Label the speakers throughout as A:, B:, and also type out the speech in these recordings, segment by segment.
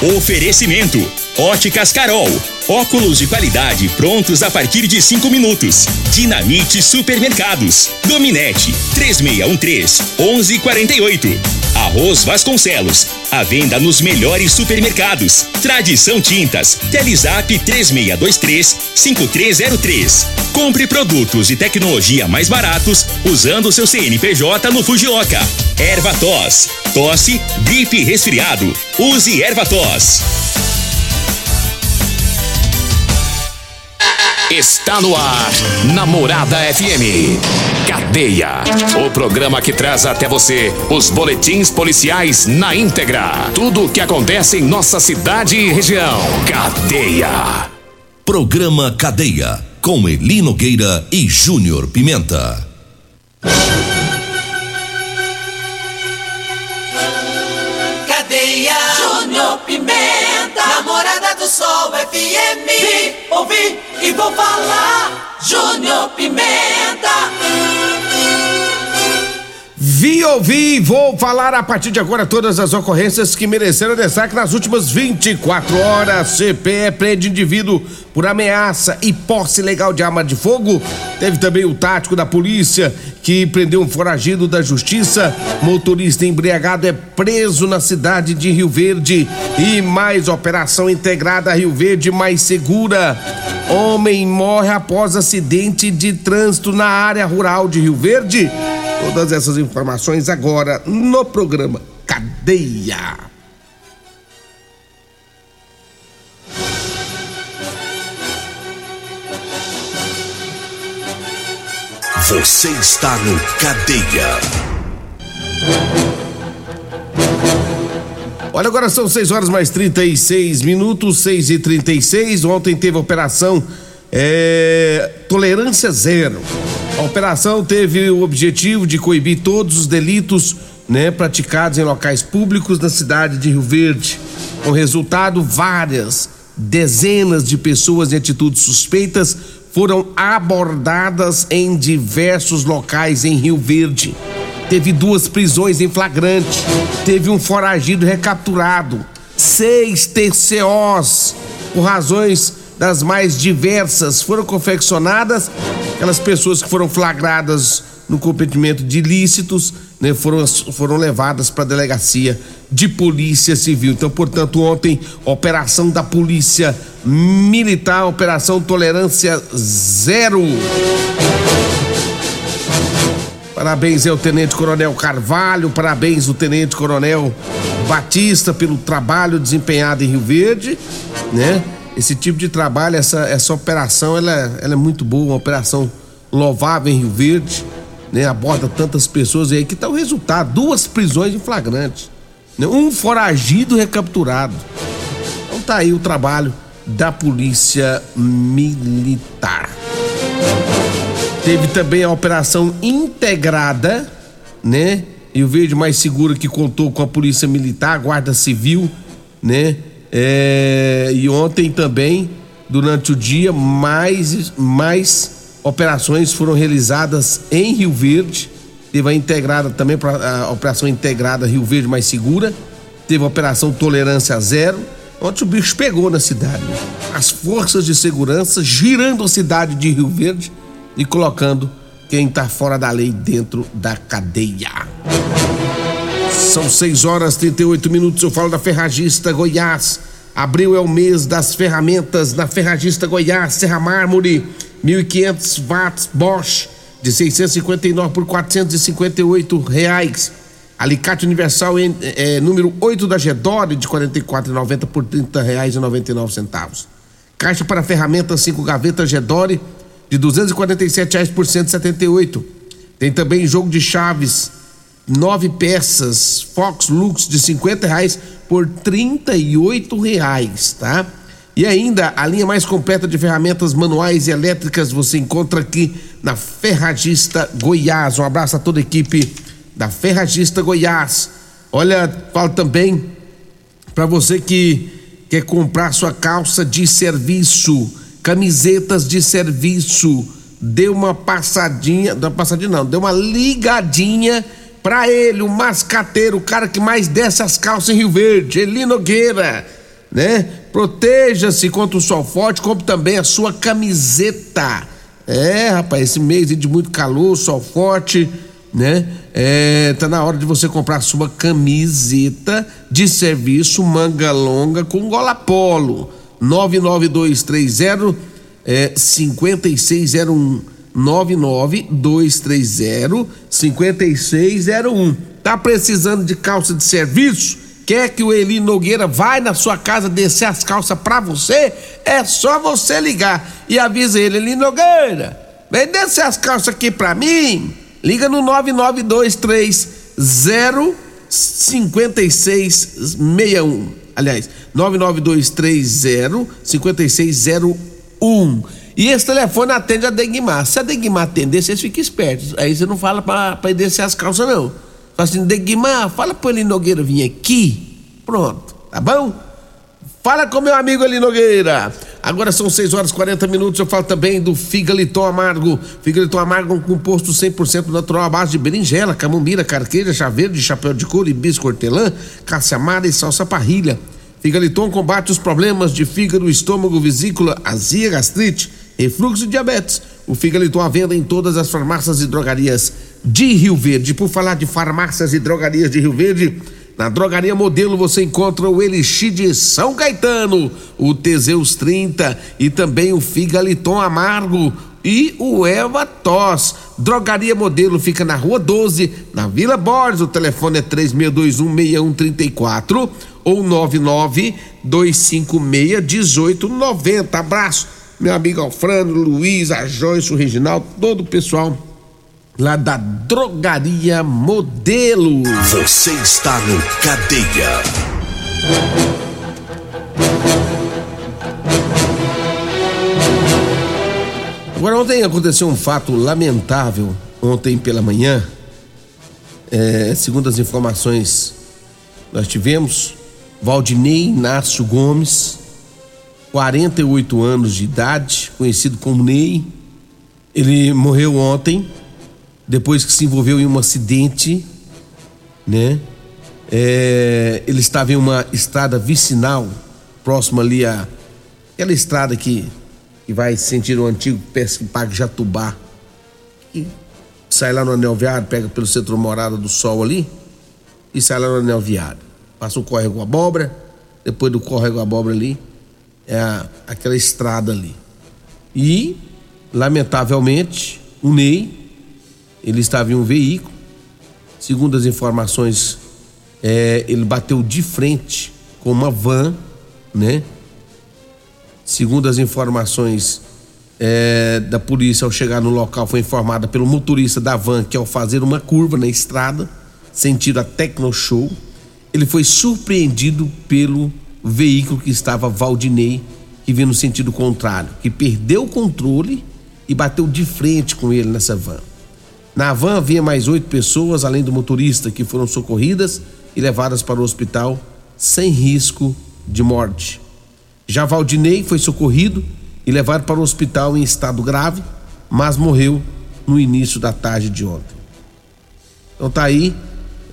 A: Oferecimento: Óticas Carol. Óculos de qualidade prontos a partir de cinco minutos. Dinamite Supermercados. Dominete 3613 1148. Arroz Vasconcelos. A venda nos melhores supermercados. Tradição Tintas. Telezap 3623 5303. Compre produtos e tecnologia mais baratos usando seu CNPJ no Fujioka. Erva Tos. Tosse, gripe resfriado. Use Erva Tos.
B: Está no ar, Namorada FM. Cadeia. O programa que traz até você os boletins policiais na íntegra. Tudo o que acontece em nossa cidade e região. Cadeia.
C: Programa Cadeia. Com Eli Nogueira e Júnior Pimenta.
D: Cadeia. Júnior Pimenta. Namorada do Sol FM. Vim, ouvi e vou falar. Júnior Pimenta.
E: Vi, ouvi, vou falar a partir de agora todas as ocorrências que mereceram destaque nas últimas 24 horas. CPE prende indivíduo por ameaça e posse legal de arma de fogo. Teve também o tático da polícia que prendeu um foragido da justiça. Motorista embriagado é preso na cidade de Rio Verde. E mais operação integrada Rio Verde mais segura. Homem morre após acidente de trânsito na área rural de Rio Verde. Todas essas informações agora no programa Cadeia.
C: Você está no Cadeia.
E: Olha, agora são 6 horas mais 36 minutos, 6 e 36 Ontem teve a operação é, Tolerância Zero. A operação teve o objetivo de coibir todos os delitos né, praticados em locais públicos na cidade de Rio Verde. Com resultado, várias dezenas de pessoas em atitudes suspeitas foram abordadas em diversos locais em Rio Verde. Teve duas prisões em flagrante, teve um foragido recapturado, seis TCOs por razões das mais diversas foram confeccionadas. Aquelas pessoas que foram flagradas no cometimento de ilícitos né, foram, foram levadas para a delegacia de polícia civil. Então, portanto, ontem, operação da polícia militar, operação tolerância zero. Parabéns ao Tenente Coronel Carvalho, parabéns ao Tenente Coronel Batista pelo trabalho desempenhado em Rio Verde, né? Esse tipo de trabalho, essa, essa operação, ela, ela é muito boa, uma operação louvável em Rio Verde, né? Aborda tantas pessoas e aí que tá o resultado, duas prisões em flagrante, né? um foragido recapturado. Então tá aí o trabalho da polícia militar. Teve também a operação integrada, né? E o Verde Mais Seguro que contou com a Polícia Militar, Guarda Civil, né? É, e ontem também, durante o dia, mais, mais operações foram realizadas em Rio Verde. Teve a integrada também, a operação integrada Rio Verde Mais Segura. Teve a operação Tolerância Zero. Ontem o bicho pegou na cidade. As forças de segurança girando a cidade de Rio Verde e colocando quem está fora da lei dentro da cadeia. São 6 horas e 38 minutos. Eu falo da Ferragista Goiás. Abril é o mês das ferramentas na Ferragista Goiás. Serra Mármore, 1.500 watts Bosch, de 659 por 458 reais. Alicate Universal é, número 8 da Gedore, de 44,90 por 30 reais e 99 centavos. Caixa para ferramentas 5 gavetas Gedore, de 247 reais por 178. Tem também jogo de chaves, nove peças, Fox Lux de 50 reais por 38 reais, tá? E ainda a linha mais completa de ferramentas manuais e elétricas você encontra aqui na Ferragista Goiás. Um abraço a toda a equipe da Ferragista Goiás. Olha, falo também para você que quer comprar sua calça de serviço camisetas de serviço. Deu uma passadinha, não passadinha não, deu uma ligadinha pra ele, o mascateiro, o cara que mais desce as calças em Rio Verde, Eli Nogueira. né? Proteja-se contra o sol forte, como também a sua camiseta. É, rapaz, esse mês de muito calor, sol forte, né? É, tá na hora de você comprar a sua camiseta de serviço manga longa com gola polo. 99230 é, 5601 99230 5601. Tá precisando de calça de serviço? Quer que o Eli Nogueira vai na sua casa descer as calças para você? É só você ligar e avisa ele, Eli Nogueira, vem descer as calças aqui para mim. Liga no 99230 5661. Aliás, 99230 5601. E esse telefone atende a Degmar. Se a Degmar atender, vocês ficam espertos. Aí você não fala ele descer as calças, não. Fala assim, Degmar, fala pro Eli Nogueira vir aqui. Pronto, tá bom? Fala com meu amigo Eli Nogueira. Agora são 6 horas e 40 minutos. Eu falo também do Figaliton Amargo. Figaliton Amargo um composto 100% natural à base de berinjela, camomila, carqueja, chá verde, chapéu de couro, hibisco hortelã, caça amara e salsa parrilha. Figaliton combate os problemas de fígado, estômago, vesícula, azia, gastrite, refluxo e diabetes. O Figaliton à venda em todas as farmácias e drogarias de Rio Verde. Por falar de farmácias e drogarias de Rio Verde, na Drogaria Modelo você encontra o Elixir de São Caetano, o Teseus 30 e também o Figaliton Amargo e o Eva Tos. Drogaria Modelo fica na Rua 12, na Vila Borges. O telefone é 36216134 ou 992561890. Abraço, meu amigo Alfredo, Luiz, a Joyce, o Reginaldo, todo o pessoal lá da Drogaria Modelo.
C: Você está no Cadeia.
E: Agora, ontem aconteceu um fato lamentável, ontem pela manhã. É, segundo as informações nós tivemos, Valdinei Inácio Gomes, 48 anos de idade, conhecido como Ney, ele morreu ontem depois que se envolveu em um acidente, né? É, ele estava em uma estrada vicinal, próximo ali a aquela estrada que, que vai sentir o antigo Parque Jatubá. E sai lá no anel viário, pega pelo centro Morada do Sol ali e sai lá no anel viário. Passa o córrego abóbora, depois do córrego abóbora ali, é aquela estrada ali. E, lamentavelmente, o Ney ele estava em um veículo. Segundo as informações, é, ele bateu de frente com uma van, né? Segundo as informações é, da polícia, ao chegar no local, foi informada pelo motorista da van que, ao fazer uma curva na estrada, sentido a Tecno Show, ele foi surpreendido pelo veículo que estava Valdinei, que vinha no sentido contrário, que perdeu o controle e bateu de frente com ele nessa van. Na van havia mais oito pessoas, além do motorista, que foram socorridas e levadas para o hospital sem risco de morte. Já Valdinei foi socorrido e levado para o hospital em estado grave, mas morreu no início da tarde de ontem. Então tá aí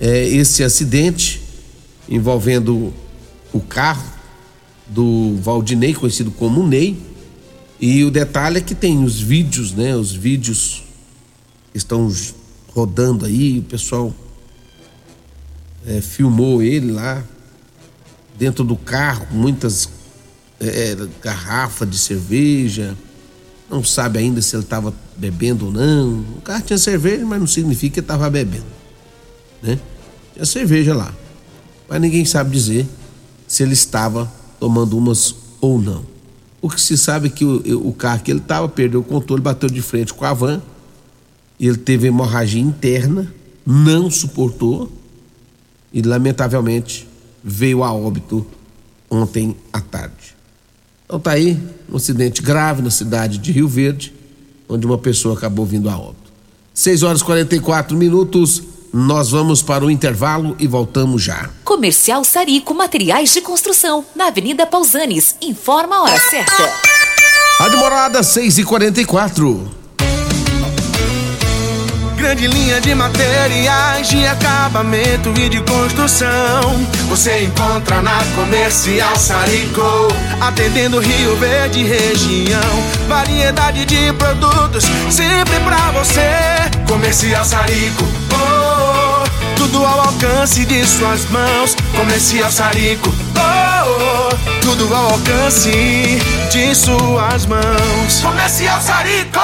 E: é, esse acidente envolvendo o carro do Valdinei, conhecido como Ney. E o detalhe é que tem os vídeos, né? Os vídeos estão rodando aí, o pessoal é, filmou ele lá dentro do carro, muitas é, é garrafas de cerveja, não sabe ainda se ele estava bebendo ou não. O carro tinha cerveja, mas não significa que estava bebendo, né? Tinha cerveja lá, mas ninguém sabe dizer se ele estava tomando umas ou não. O que se sabe é que o, o carro que ele estava perdeu o controle, bateu de frente com a van ele teve hemorragia interna, não suportou e, lamentavelmente, veio a óbito ontem à tarde. Então tá aí um acidente grave na cidade de Rio Verde, onde uma pessoa acabou vindo a óbito. 6 horas e 44 minutos. Nós vamos para o intervalo e voltamos já.
F: Comercial Sarico Materiais de Construção, na Avenida Pausanes. Informa a hora certa.
E: A demorada 6 e 44
G: grande linha de materiais de acabamento e de construção. Você encontra na Comercial Sarico, atendendo Rio Verde região. Variedade de produtos sempre pra você. Comercial Sarico, oh, oh, tudo ao alcance de suas mãos. Comercial Sarico, oh, oh, tudo ao alcance de suas mãos. Comercial Sarico!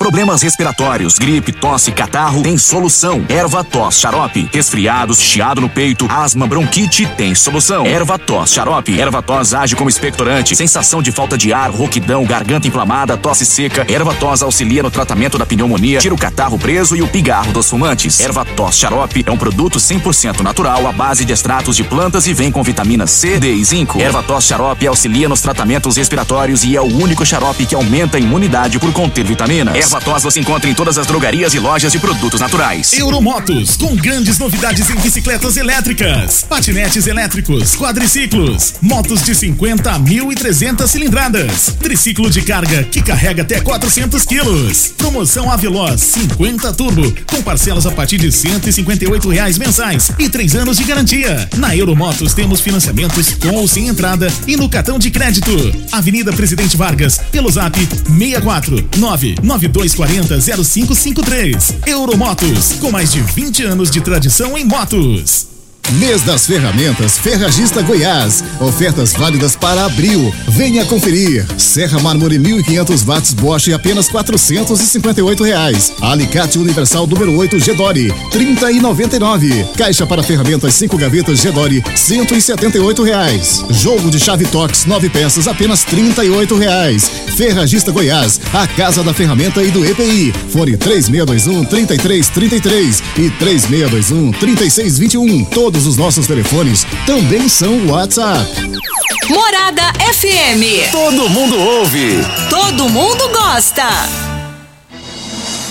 H: Problemas respiratórios, gripe, tosse, catarro, tem solução. Erva tos, xarope. Resfriados, chiado no peito, asma, bronquite, tem solução. Erva tos, xarope. Erva tos age como expectorante. Sensação de falta de ar, rouquidão, garganta inflamada, tosse seca. Erva tos auxilia no tratamento da pneumonia, tira o catarro preso e o pigarro dos fumantes. Erva tos xarope é um produto 100% natural à base de extratos de plantas e vem com vitamina C, D e zinco. Erva tos xarope auxilia nos tratamentos respiratórios e é o único xarope que aumenta a imunidade por conter vitaminas. Erva tos você encontra em todas as drogarias e lojas de produtos naturais.
I: Euromotos, com grandes novidades em bicicletas elétricas, patinetes elétricos, quadriciclos, motos de 50 a 1.300 cilindradas, triciclo de carga que carrega até 400 quilos. Promoção Aveloz 50 Turbo, com parcelas a partir de 158 reais mensais e três anos de garantia. Na Euromotos temos financiamentos com ou sem entrada e no cartão de crédito. Avenida Presidente Vargas, pelo zap 64 992 3240 0553. Euromotos, com mais de 20 anos de tradição em motos.
J: Mês das Ferramentas Ferragista Goiás. Ofertas válidas para abril. Venha conferir. Serra Mármore 1500 watts Bosch apenas 458 reais. Alicate Universal número 8 Gedore 30 e 99. Caixa para ferramentas 5 gavetas Gedore 178 reais. Jogo de chave Tox 9 peças apenas 38 reais. Ferragista Goiás, a casa da ferramenta e do EPI. Fone 3621 3333 e 3621 3621. Todo Todos os nossos telefones também são WhatsApp.
K: Morada FM.
H: Todo mundo ouve.
K: Todo mundo gosta.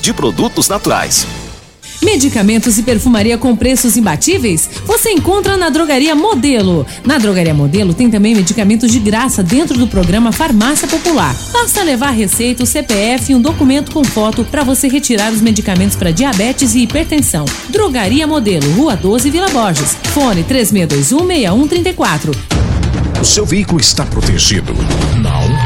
L: de produtos naturais.
K: Medicamentos e perfumaria com preços imbatíveis? Você encontra na Drogaria Modelo. Na Drogaria Modelo tem também medicamentos de graça dentro do programa Farmácia Popular. Basta levar receita, o CPF e um documento com foto para você retirar os medicamentos para diabetes e hipertensão. Drogaria Modelo, Rua 12, Vila Borges. Fone 3621 6134.
M: O seu veículo está protegido? Não?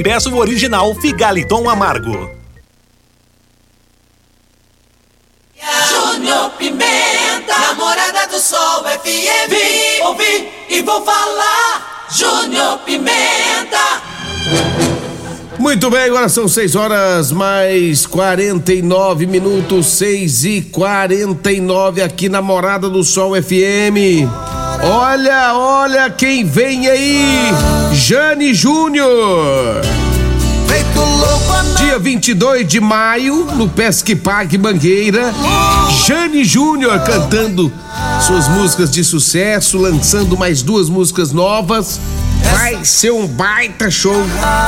N: e peça o original Figaliton Amargo.
D: Júnior Pimenta, namorada do Sol FM. Vim, ouvi e vou falar. Júnior Pimenta.
E: Muito bem, agora são 6 horas mais 49 minutos, 6 e 49 aqui na Morada do Sol FM. Olha, olha quem vem aí! Jane Júnior. Dia 22 de maio, no Pesque Parque Mangueira, Jane Júnior cantando suas músicas de sucesso, lançando mais duas músicas novas. Vai ser um baita show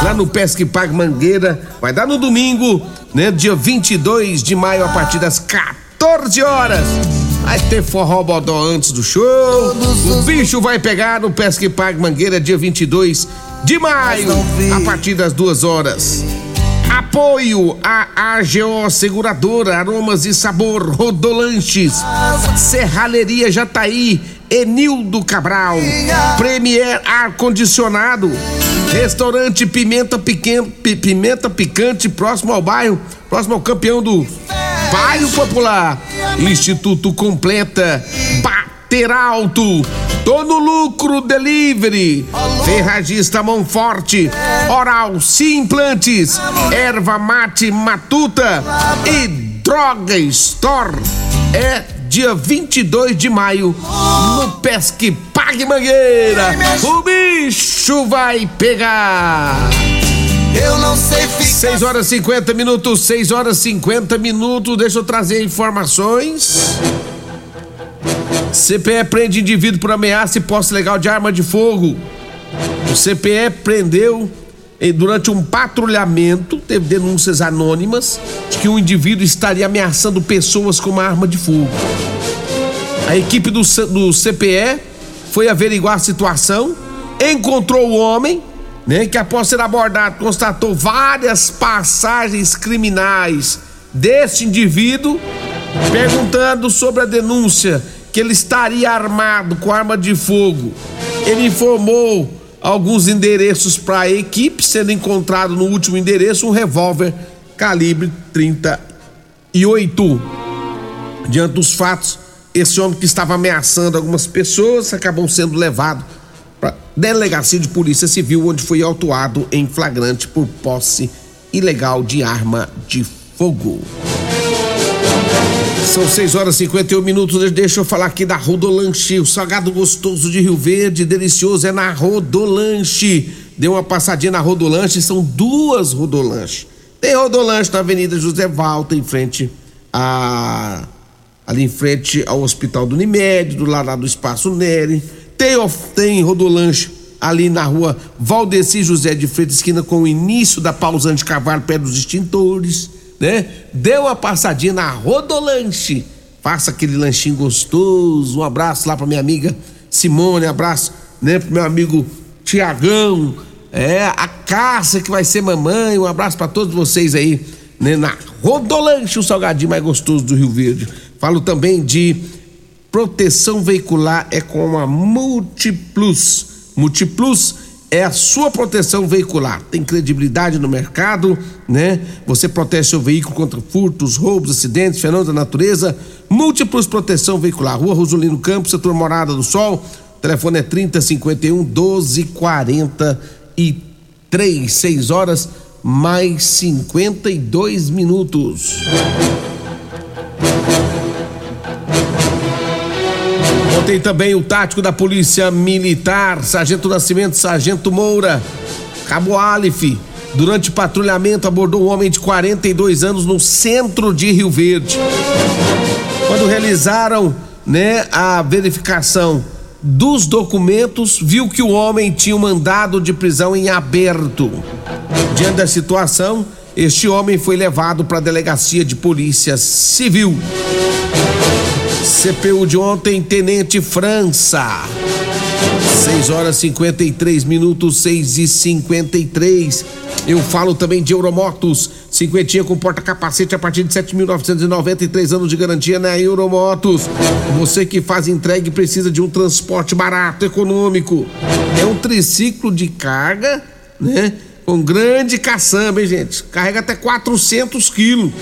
E: lá no Pesque Parque Mangueira. Vai dar no domingo, né? Dia 22 de maio, a partir das 14 horas. Vai ter forró bodó antes do show. O bicho vai pegar no Pesque Pague Mangueira dia 22 de maio, a partir das duas horas. Apoio a AGO Seguradora, Aromas e Sabor, Rodolanches, Serralheria Jataí, Enildo Cabral, Premier Ar Condicionado, Restaurante Pimenta, Piquen, Pimenta Picante, próximo ao bairro, próximo ao campeão do Bairro Popular, Instituto Completa, Bater Alto, Tô no lucro delivery. Ferragista Mão Forte. Oral Simplantes. Erva mate matuta. E Droga Store. É dia 22 de maio no Pesque Pague Mangueira. O bicho vai pegar.
D: Eu não sei ficar.
E: 6 horas 50 minutos, 6 horas 50 minutos. Deixa eu trazer informações. CPE prende indivíduo por ameaça e posse legal de arma de fogo. O CPE prendeu durante um patrulhamento, teve denúncias anônimas de que um indivíduo estaria ameaçando pessoas com uma arma de fogo. A equipe do, do CPE foi averiguar a situação, encontrou o homem, né, que após ser abordado constatou várias passagens criminais desse indivíduo, perguntando sobre a denúncia que ele estaria armado com arma de fogo. Ele informou alguns endereços para a equipe, sendo encontrado no último endereço um revólver calibre 38. Diante dos fatos, esse homem que estava ameaçando algumas pessoas acabou sendo levado delegacia de polícia civil, onde foi autuado em flagrante por posse ilegal de arma de fogo. São 6 horas e 51 minutos. Deixa eu falar aqui da Rodolanche. O salgado gostoso de Rio Verde, delicioso, é na Rodolanche. Dê uma passadinha na Rodolanche, são duas Rodolanche. Tem Rodolanche na Avenida José Valta, em frente a. ali em frente ao Hospital do Unimed, do lado do Espaço Nery. Tem, tem Rodolanche ali na rua Valdeci José de Freitas, esquina com o início da Pausante Carvalho, perto dos extintores né? Dê uma passadinha na Rodolanche. Faça aquele lanchinho gostoso. Um abraço lá pra minha amiga Simone, abraço, né, pro meu amigo Tiagão, é, a Cássia que vai ser mamãe. Um abraço para todos vocês aí, né, na Rodolanche, o salgadinho mais gostoso do Rio Verde. Falo também de proteção veicular é com a Multiplus. Multiplus é a sua proteção veicular. Tem credibilidade no mercado, né? Você protege seu veículo contra furtos, roubos, acidentes, fenômenos da natureza. Múltiplos proteção veicular. Rua Rosolino Campos, setor Morada do Sol. Telefone é 3051 1243. 6 horas mais 52 minutos. Ontem também o tático da Polícia Militar, Sargento Nascimento, Sargento Moura, Cabo Alif, durante patrulhamento abordou um homem de 42 anos no centro de Rio Verde. Quando realizaram, né, a verificação dos documentos, viu que o homem tinha um mandado de prisão em aberto. Diante da situação, este homem foi levado para a delegacia de polícia civil. CPU de ontem, Tenente França. 6 horas 53 minutos, 6 e 53. Eu falo também de Euromotos, cinquentinha com porta-capacete a partir de 7.993 anos de garantia na Euromotos. Você que faz entrega e precisa de um transporte barato, econômico. É um triciclo de carga, né? Com grande caçamba, hein, gente? Carrega até 400 quilos.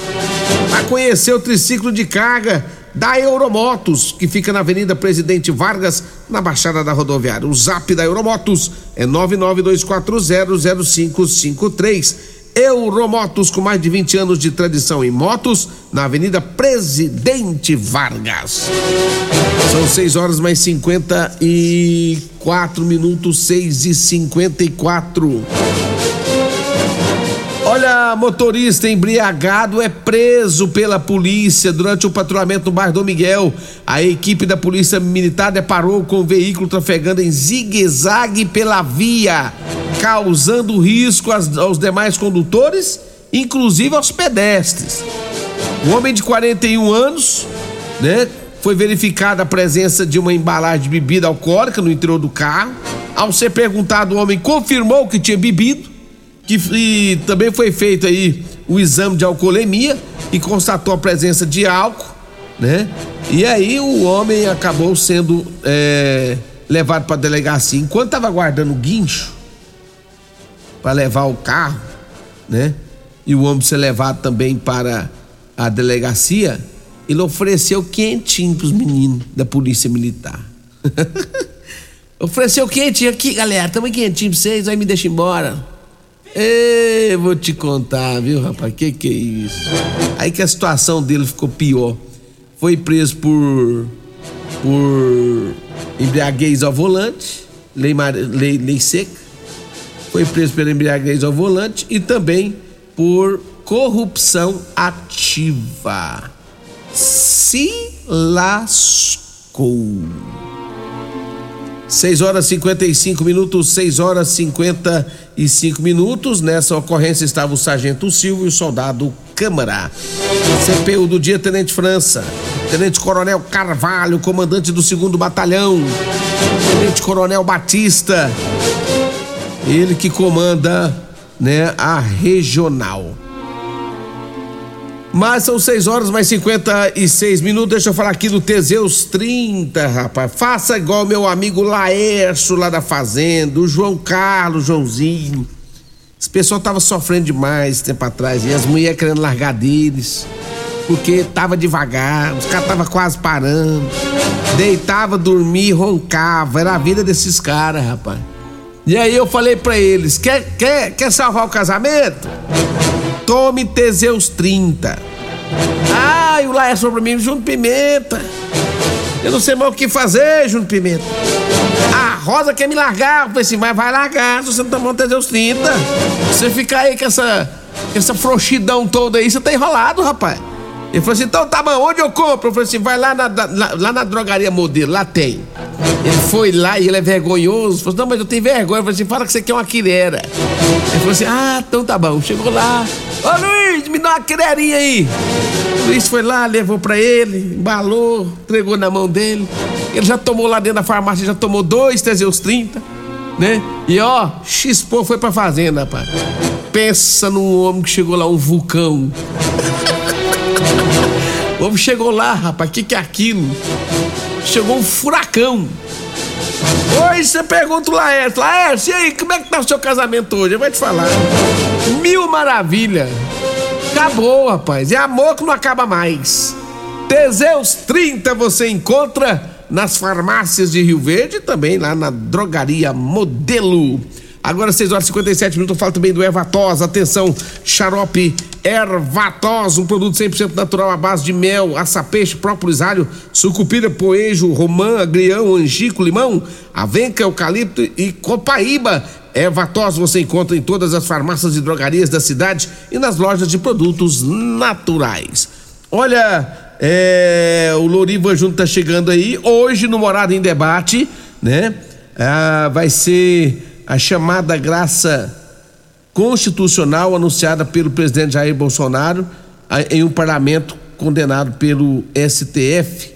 E: Para conhecer o triciclo de carga, da Euromotos, que fica na Avenida Presidente Vargas, na Baixada da Rodoviária. O zap da Euromotos é 992400553. Euromotos, com mais de 20 anos de tradição em motos, na Avenida Presidente Vargas. São 6 horas mais 54 minutos, 6 e 54. Olha, motorista embriagado é preso pela polícia durante o patrulhamento no bairro Dom Miguel. A equipe da polícia militar deparou com o veículo trafegando em zigue-zague pela via, causando risco aos, demais condutores, inclusive aos pedestres. Um homem de 41 anos, né, foi verificada a presença de uma embalagem de bebida alcoólica no interior do carro. Ao ser perguntado, o homem confirmou que tinha bebido, que também foi feito aí o exame de alcoolemia e constatou a presença de álcool, né? E aí o homem acabou sendo é, levado para a delegacia. Enquanto estava guardando o guincho para levar o carro, né? E o homem ser levado também para a delegacia, ele ofereceu quentinho para os meninos da polícia militar. ofereceu quentinho aqui, galera, tamo quentinho pra vocês, aí me deixa embora. Ei, vou te contar, viu, rapaz? Que que é isso? Aí que a situação dele ficou pior. Foi preso por por embriaguez ao volante, lei, lei, lei seca. Foi preso pela embriaguez ao volante e também por corrupção ativa. Se lascou. 6 horas 55 minutos, 6 horas 55 minutos. Nessa ocorrência estava o Sargento Silvio e o soldado Câmara. CPU do dia, Tenente França. Tenente Coronel Carvalho, comandante do segundo batalhão. Tenente Coronel Batista. Ele que comanda, né, a regional. Mas são 6 horas mais 56 minutos. Deixa eu falar aqui do Teseus 30, rapaz. Faça igual meu amigo Laércio lá da Fazenda, o João Carlos, Joãozinho. Esse pessoal tava sofrendo demais tempo atrás. E as mulheres querendo largar deles. Porque tava devagar, os caras tava quase parando. Deitava, dormia, roncava. Era a vida desses caras, rapaz. E aí eu falei para eles: quer, quer, quer salvar o casamento? Tome Teseus 30. Ah, e o Laércio falou pra mim, Junto Pimenta. Eu não sei mais o que fazer, Junto Pimenta. A Rosa quer me largar. Eu falei assim, mas vai largar se você não tomar Teseus 30. Você ficar aí com essa, essa frouxidão toda aí, você tá enrolado, rapaz. Ele falou assim, então tá bom, onde eu compro? Eu falei assim, vai lá na, na, lá na drogaria modelo, lá tem. Ele foi lá e ele é vergonhoso. Falou assim, não, mas eu tenho vergonha. Eu falei assim, fala que você quer uma quilera. Ele falou assim, ah, então tá bom. Chegou lá. Ô Luiz, me dá uma quilerinha aí. O Luiz foi lá, levou pra ele, embalou, entregou na mão dele. Ele já tomou lá dentro da farmácia, já tomou dois Teseus 30, né? E ó, Xpô foi pra fazenda, rapaz. Pensa num homem que chegou lá, um vulcão. O chegou lá, rapaz, o que, que é aquilo? Chegou um furacão. Hoje você pergunta o Laércio, Laércio, e aí, como é que tá o seu casamento hoje? Eu vou te falar. Mil maravilha. Acabou, rapaz. É amor que não acaba mais. Teseus 30 você encontra nas farmácias de Rio Verde e também lá na drogaria Modelo. Agora 6 horas e 57 minutos, eu falo também do Ervatos. Atenção, xarope Ervatos, um produto 100% natural à base de mel, açapeixe, própolis, alho, sucupira, poejo, romã, agrião, angico, limão, avenca, eucalipto e copaíba. Ervatos você encontra em todas as farmácias e drogarias da cidade e nas lojas de produtos naturais. Olha, é, o Loriva Junto tá chegando aí. Hoje, no Morada em Debate, né? Ah, vai ser a chamada graça constitucional anunciada pelo presidente Jair Bolsonaro em um parlamento condenado pelo STF.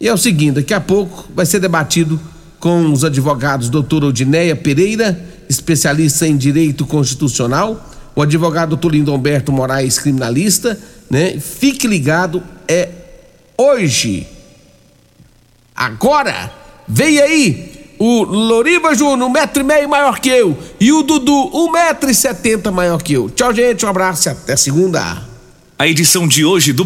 E: E é o seguinte, daqui a pouco vai ser debatido com os advogados doutora Odineia Pereira, especialista em direito constitucional, o advogado doutor Lindomberto Moraes, criminalista, né? Fique ligado, é hoje, agora, vem aí o Loriva Júnior, um metro e meio maior que eu. E o Dudu, um metro e setenta maior que eu. Tchau, gente, um abraço e até segunda.
O: A edição de hoje do